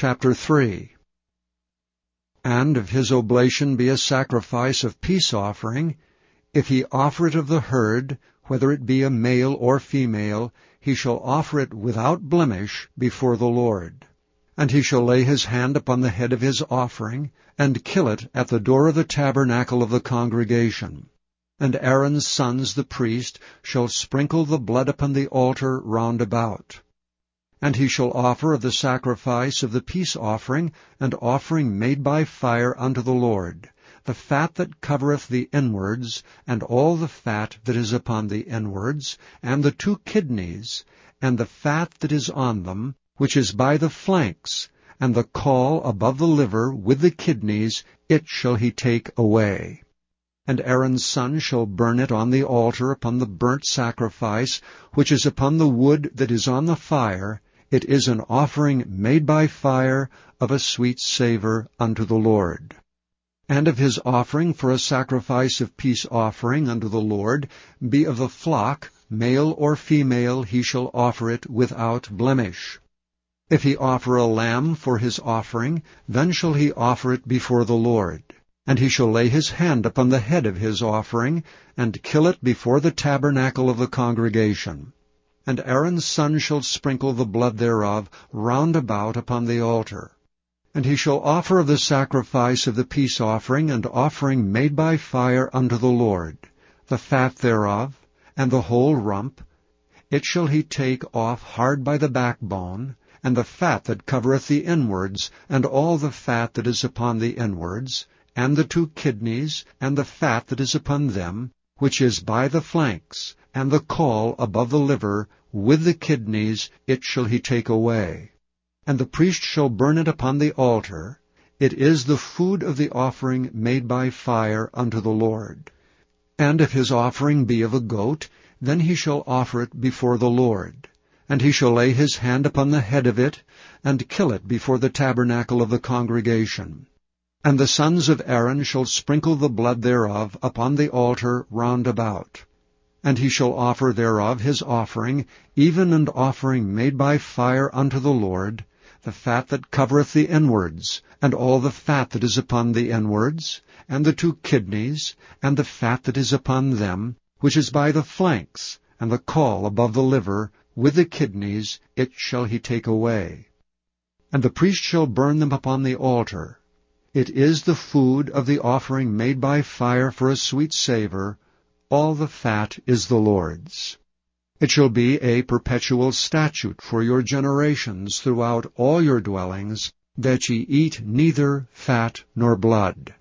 Chapter 3 And if his oblation be a sacrifice of peace offering, if he offer it of the herd, whether it be a male or female, he shall offer it without blemish before the Lord. And he shall lay his hand upon the head of his offering, and kill it at the door of the tabernacle of the congregation. And Aaron's sons the priest shall sprinkle the blood upon the altar round about. And he shall offer of the sacrifice of the peace offering and offering made by fire unto the Lord, the fat that covereth the inwards, and all the fat that is upon the inwards, and the two kidneys, and the fat that is on them, which is by the flanks, and the caul above the liver with the kidneys, it shall he take away. And Aaron's son shall burn it on the altar upon the burnt sacrifice, which is upon the wood that is on the fire, it is an offering made by fire of a sweet savor unto the Lord. And if his offering for a sacrifice of peace offering unto the Lord be of the flock, male or female, he shall offer it without blemish. If he offer a lamb for his offering, then shall he offer it before the Lord. And he shall lay his hand upon the head of his offering, and kill it before the tabernacle of the congregation. And Aaron's son shall sprinkle the blood thereof round about upon the altar. And he shall offer of the sacrifice of the peace offering and offering made by fire unto the Lord, the fat thereof, and the whole rump. It shall he take off hard by the backbone, and the fat that covereth the inwards, and all the fat that is upon the inwards, and the two kidneys, and the fat that is upon them, which is by the flanks, and the caul above the liver, with the kidneys, it shall he take away. And the priest shall burn it upon the altar. It is the food of the offering made by fire unto the Lord. And if his offering be of a goat, then he shall offer it before the Lord. And he shall lay his hand upon the head of it, and kill it before the tabernacle of the congregation. And the sons of Aaron shall sprinkle the blood thereof upon the altar round about. And he shall offer thereof his offering, even an offering made by fire unto the Lord, the fat that covereth the inwards, and all the fat that is upon the inwards, and the two kidneys, and the fat that is upon them, which is by the flanks, and the caul above the liver, with the kidneys, it shall he take away. And the priest shall burn them upon the altar. It is the food of the offering made by fire for a sweet savor, all the fat is the Lord's. It shall be a perpetual statute for your generations throughout all your dwellings, that ye eat neither fat nor blood.